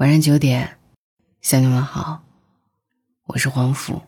晚上九点，向你们好，我是黄甫。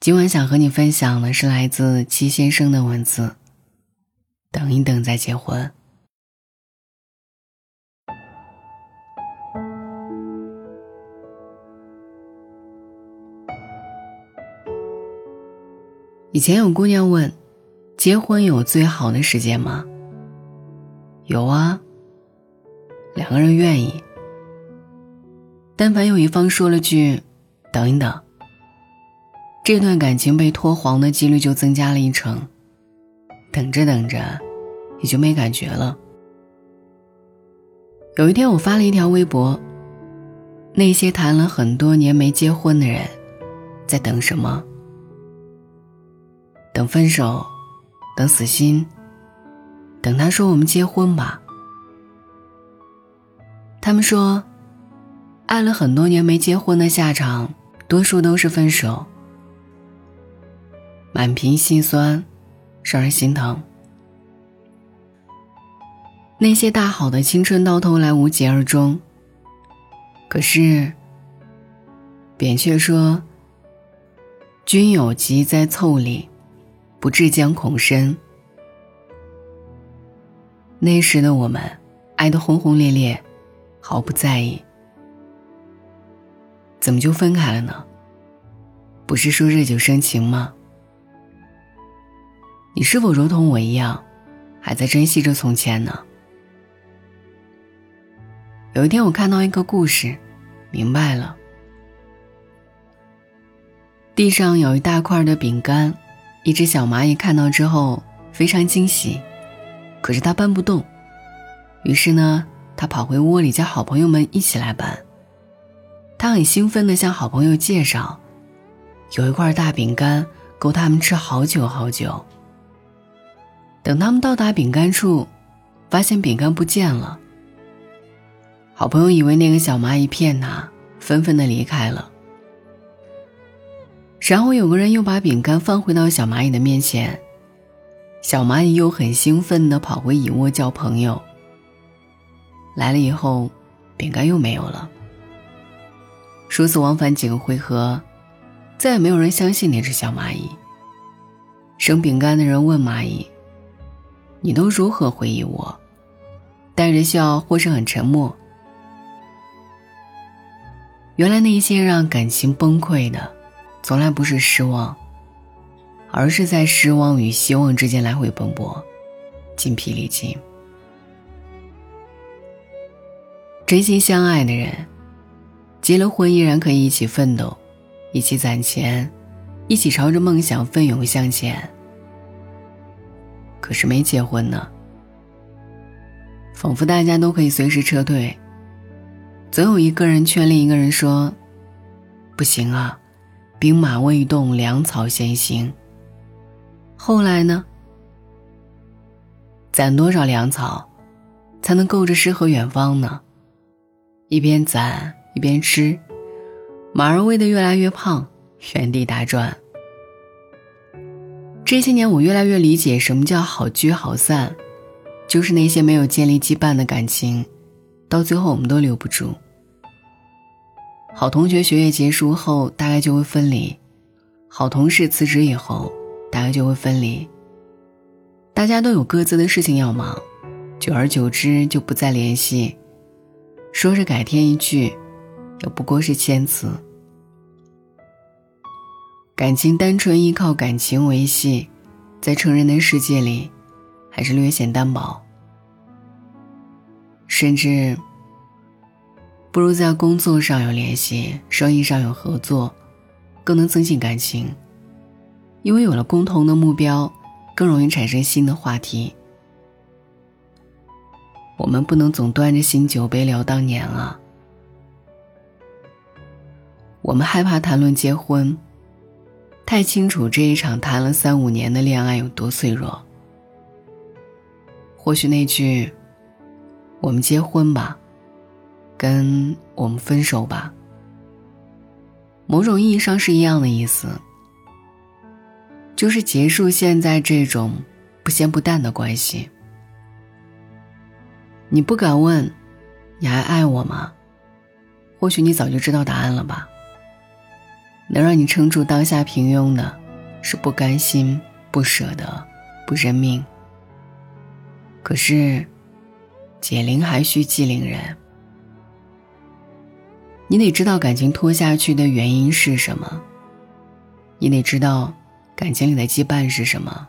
今晚想和你分享的是来自七先生的文字。等一等再结婚。以前有姑娘问：“结婚有最好的时间吗？”有啊，两个人愿意。但凡有一方说了句“等一等”，这段感情被拖黄的几率就增加了一成。等着等着，也就没感觉了。有一天，我发了一条微博：“那些谈了很多年没结婚的人，在等什么？”等分手，等死心，等他说我们结婚吧。他们说，爱了很多年没结婚的下场，多数都是分手，满屏心酸，让人心疼。那些大好的青春到头来无疾而终。可是，扁鹊说：“君有疾在腠理。”不至将恐深。那时的我们，爱得轰轰烈烈，毫不在意。怎么就分开了呢？不是说日久生情吗？你是否如同我一样，还在珍惜着从前呢？有一天，我看到一个故事，明白了。地上有一大块的饼干。一只小蚂蚁看到之后非常惊喜，可是它搬不动，于是呢，它跑回窝里叫好朋友们一起来搬。他很兴奋地向好朋友介绍，有一块大饼干够他们吃好久好久。等他们到达饼干处，发现饼干不见了。好朋友以为那个小蚂蚁骗他，纷纷的离开了。然后有个人又把饼干放回到小蚂蚁的面前，小蚂蚁又很兴奋地跑回蚁窝叫朋友。来了以后，饼干又没有了。数次往返几个回合，再也没有人相信那只小蚂蚁。生饼干的人问蚂蚁：“你都如何回忆我？带着笑，或是很沉默？”原来那些让感情崩溃的。从来不是失望，而是在失望与希望之间来回奔波，筋疲力尽。真心相爱的人，结了婚依然可以一起奋斗，一起攒钱，一起朝着梦想奋勇向前。可是没结婚呢，仿佛大家都可以随时撤退，总有一个人劝另一个人说：“不行啊。”兵马未动，粮草先行。后来呢？攒多少粮草，才能够着诗和远方呢？一边攒一边吃，马儿喂得越来越胖，原地打转。这些年，我越来越理解什么叫好聚好散，就是那些没有建立羁绊的感情，到最后我们都留不住。好同学学业结束后，大概就会分离；好同事辞职以后，大概就会分离。大家都有各自的事情要忙，久而久之就不再联系。说是改天一聚，也不过是谦词。感情单纯依靠感情维系，在成人的世界里，还是略显单薄，甚至。不如在工作上有联系，生意上有合作，更能增进感情。因为有了共同的目标，更容易产生新的话题。我们不能总端着新酒杯聊当年啊！我们害怕谈论结婚，太清楚这一场谈了三五年的恋爱有多脆弱。或许那句“我们结婚吧”。跟我们分手吧，某种意义上是一样的意思，就是结束现在这种不咸不淡的关系。你不敢问，你还爱我吗？或许你早就知道答案了吧。能让你撑住当下平庸的，是不甘心、不舍得、不认命。可是，解铃还需系铃人。你得知道感情拖下去的原因是什么，你得知道感情里的羁绊是什么，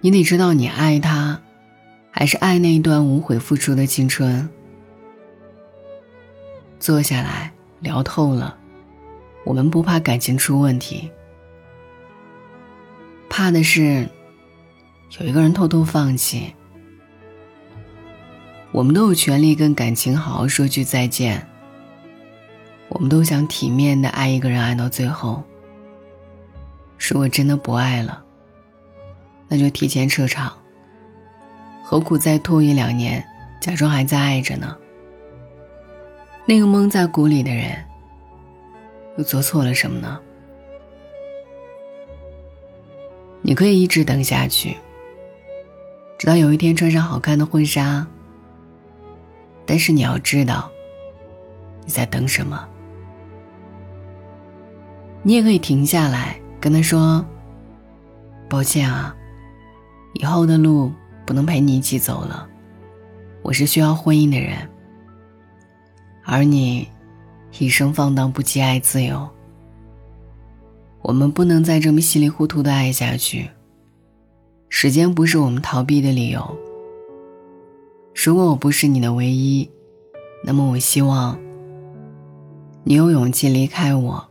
你得知道你爱他，还是爱那一段无悔付出的青春。坐下来聊透了，我们不怕感情出问题，怕的是有一个人偷偷放弃。我们都有权利跟感情好好说句再见。我们都想体面的爱一个人，爱到最后。如果真的不爱了，那就提前撤场。何苦再拖一两年，假装还在爱着呢？那个蒙在鼓里的人，又做错了什么呢？你可以一直等下去，直到有一天穿上好看的婚纱。但是你要知道，你在等什么。你也可以停下来跟他说：“抱歉啊，以后的路不能陪你一起走了。我是需要婚姻的人，而你一生放荡不羁，爱自由。我们不能再这么稀里糊涂的爱下去。时间不是我们逃避的理由。如果我不是你的唯一，那么我希望你有勇气离开我。”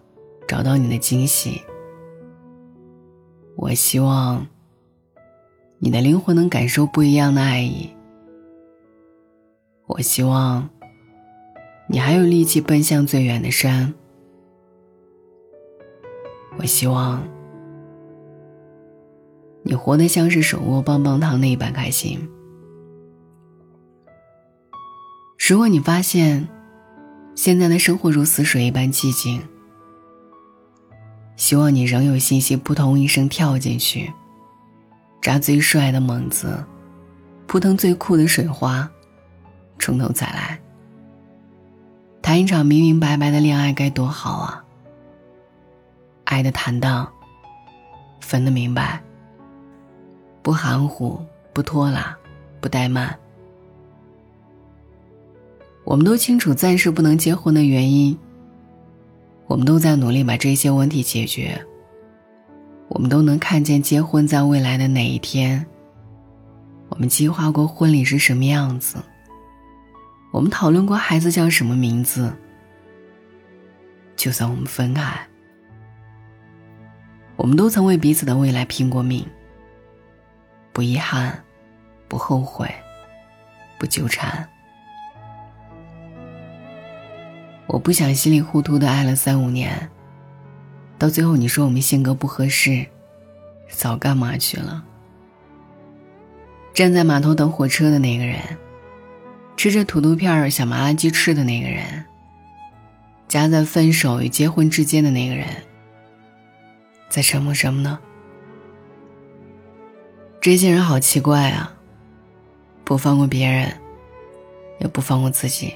找到你的惊喜。我希望你的灵魂能感受不一样的爱意。我希望你还有力气奔向最远的山。我希望你活得像是手握棒棒糖那一般开心。如果你发现现在的生活如死水一般寂静。希望你仍有信心，扑通一声跳进去，扎最帅的猛子，扑腾最酷的水花，从头再来，谈一场明明白白的恋爱该多好啊！爱的坦荡，分的明白，不含糊，不拖拉，不怠慢。我们都清楚暂时不能结婚的原因。我们都在努力把这些问题解决。我们都能看见结婚在未来的哪一天。我们计划过婚礼是什么样子。我们讨论过孩子叫什么名字。就算我们分开，我们都曾为彼此的未来拼过命。不遗憾，不后悔，不纠缠。我不想稀里糊涂的爱了三五年，到最后你说我们性格不合适，早干嘛去了？站在码头等火车的那个人，吃着土豆片儿想麻辣鸡翅的那个人，夹在分手与结婚之间的那个人，在沉默什么呢？这些人好奇怪啊，不放过别人，也不放过自己。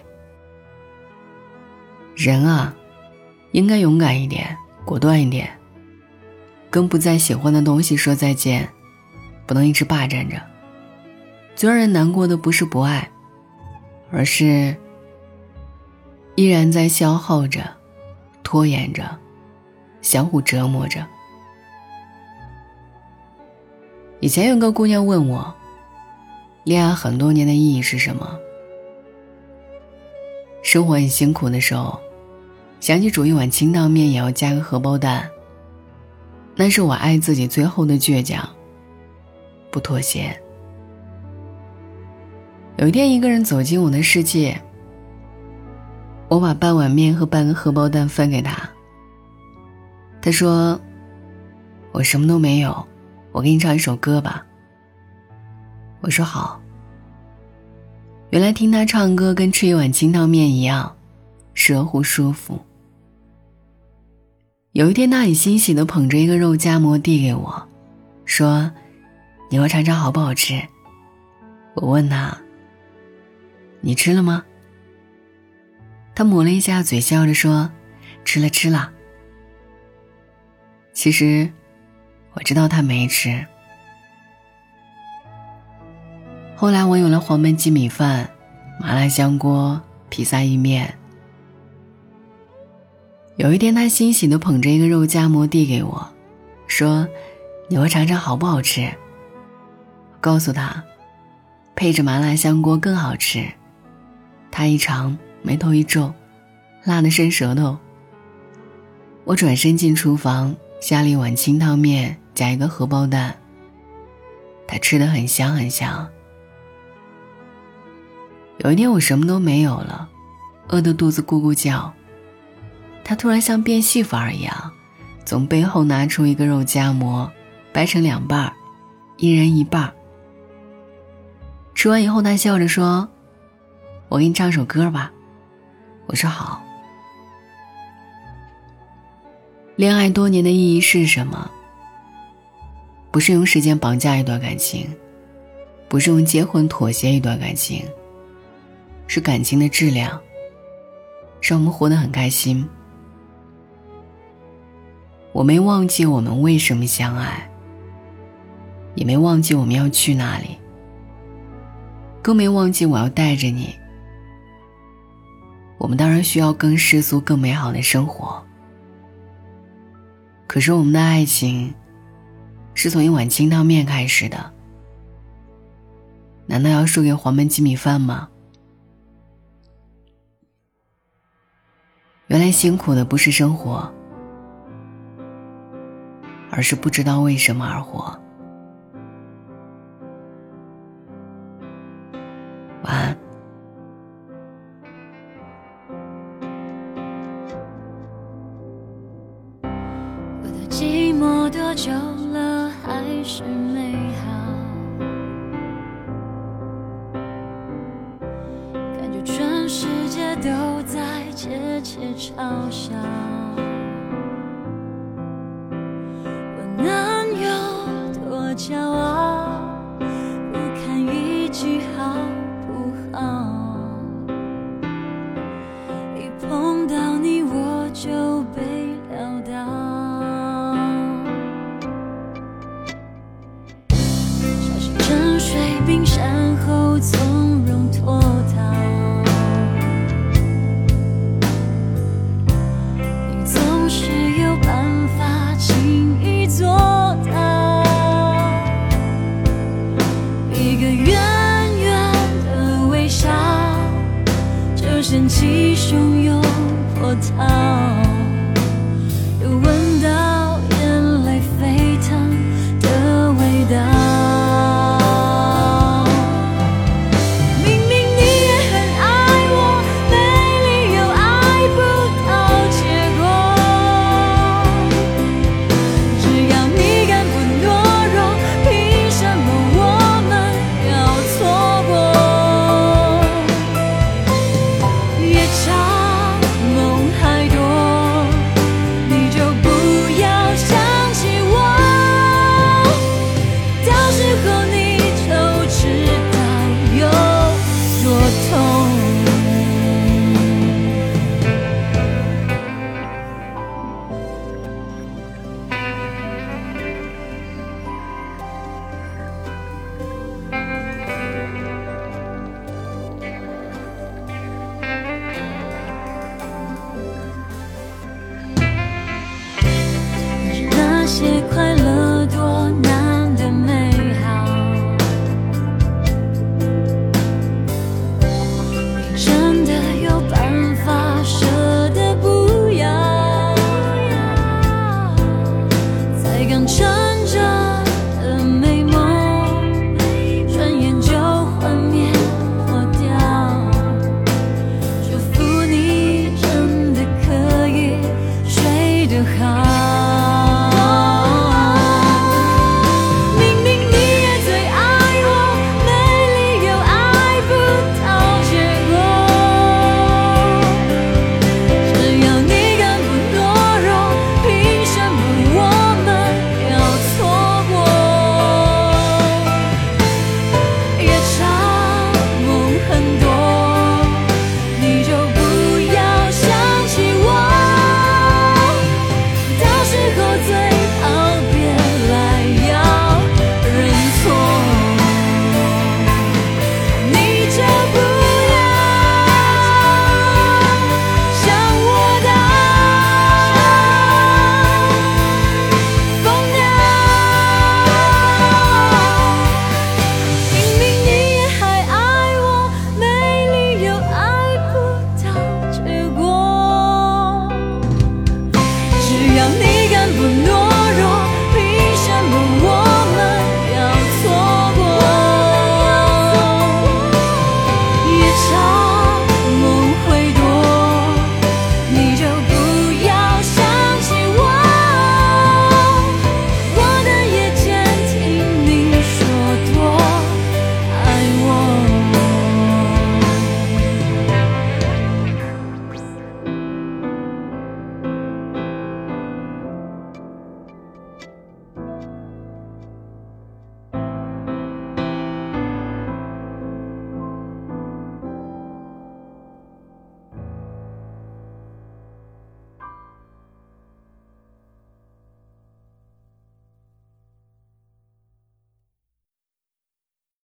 人啊，应该勇敢一点，果断一点。跟不再喜欢的东西说再见，不能一直霸占着。最让人难过的不是不爱，而是依然在消耗着、拖延着、相互折磨着。以前有个姑娘问我，恋爱很多年的意义是什么？生活很辛苦的时候，想起煮一碗清汤面也要加个荷包蛋。那是我爱自己最后的倔强，不妥协。有一天，一个人走进我的世界，我把半碗面和半个荷包蛋分给他。他说：“我什么都没有，我给你唱一首歌吧。”我说：“好。”原来听他唱歌跟吃一碗清汤面一样，热乎舒服。有一天，他很欣喜的捧着一个肉夹馍递给我，说：“你要尝尝好不好吃？”我问他：“你吃了吗？”他抹了一下嘴，笑着说：“吃了，吃了。”其实，我知道他没吃。后来我有了黄焖鸡米饭、麻辣香锅、披萨意面。有一天，他欣喜的捧着一个肉夹馍递给我，说：“你会尝尝好不好吃？”告诉他，配着麻辣香锅更好吃。他一尝，眉头一皱，辣得伸舌头。我转身进厨房，下了一碗清汤面，加一个荷包蛋。他吃的很香很香。有一天我什么都没有了，饿得肚子咕咕叫。他突然像变戏法一样，从背后拿出一个肉夹馍，掰成两半儿，一人一半儿。吃完以后，他笑着说：“我给你唱首歌吧。”我说：“好。”恋爱多年的意义是什么？不是用时间绑架一段感情，不是用结婚妥协一段感情。是感情的质量，让我们活得很开心。我没忘记我们为什么相爱，也没忘记我们要去哪里，更没忘记我要带着你。我们当然需要更世俗、更美好的生活，可是我们的爱情是从一碗清汤面开始的，难道要输给黄焖鸡米饭吗？原来辛苦的不是生活，而是不知道为什么而活。骄傲？不堪一句好不好？一碰到你我就被撂倒，小心沉睡冰山后从容脱逃。你总是有办法轻易波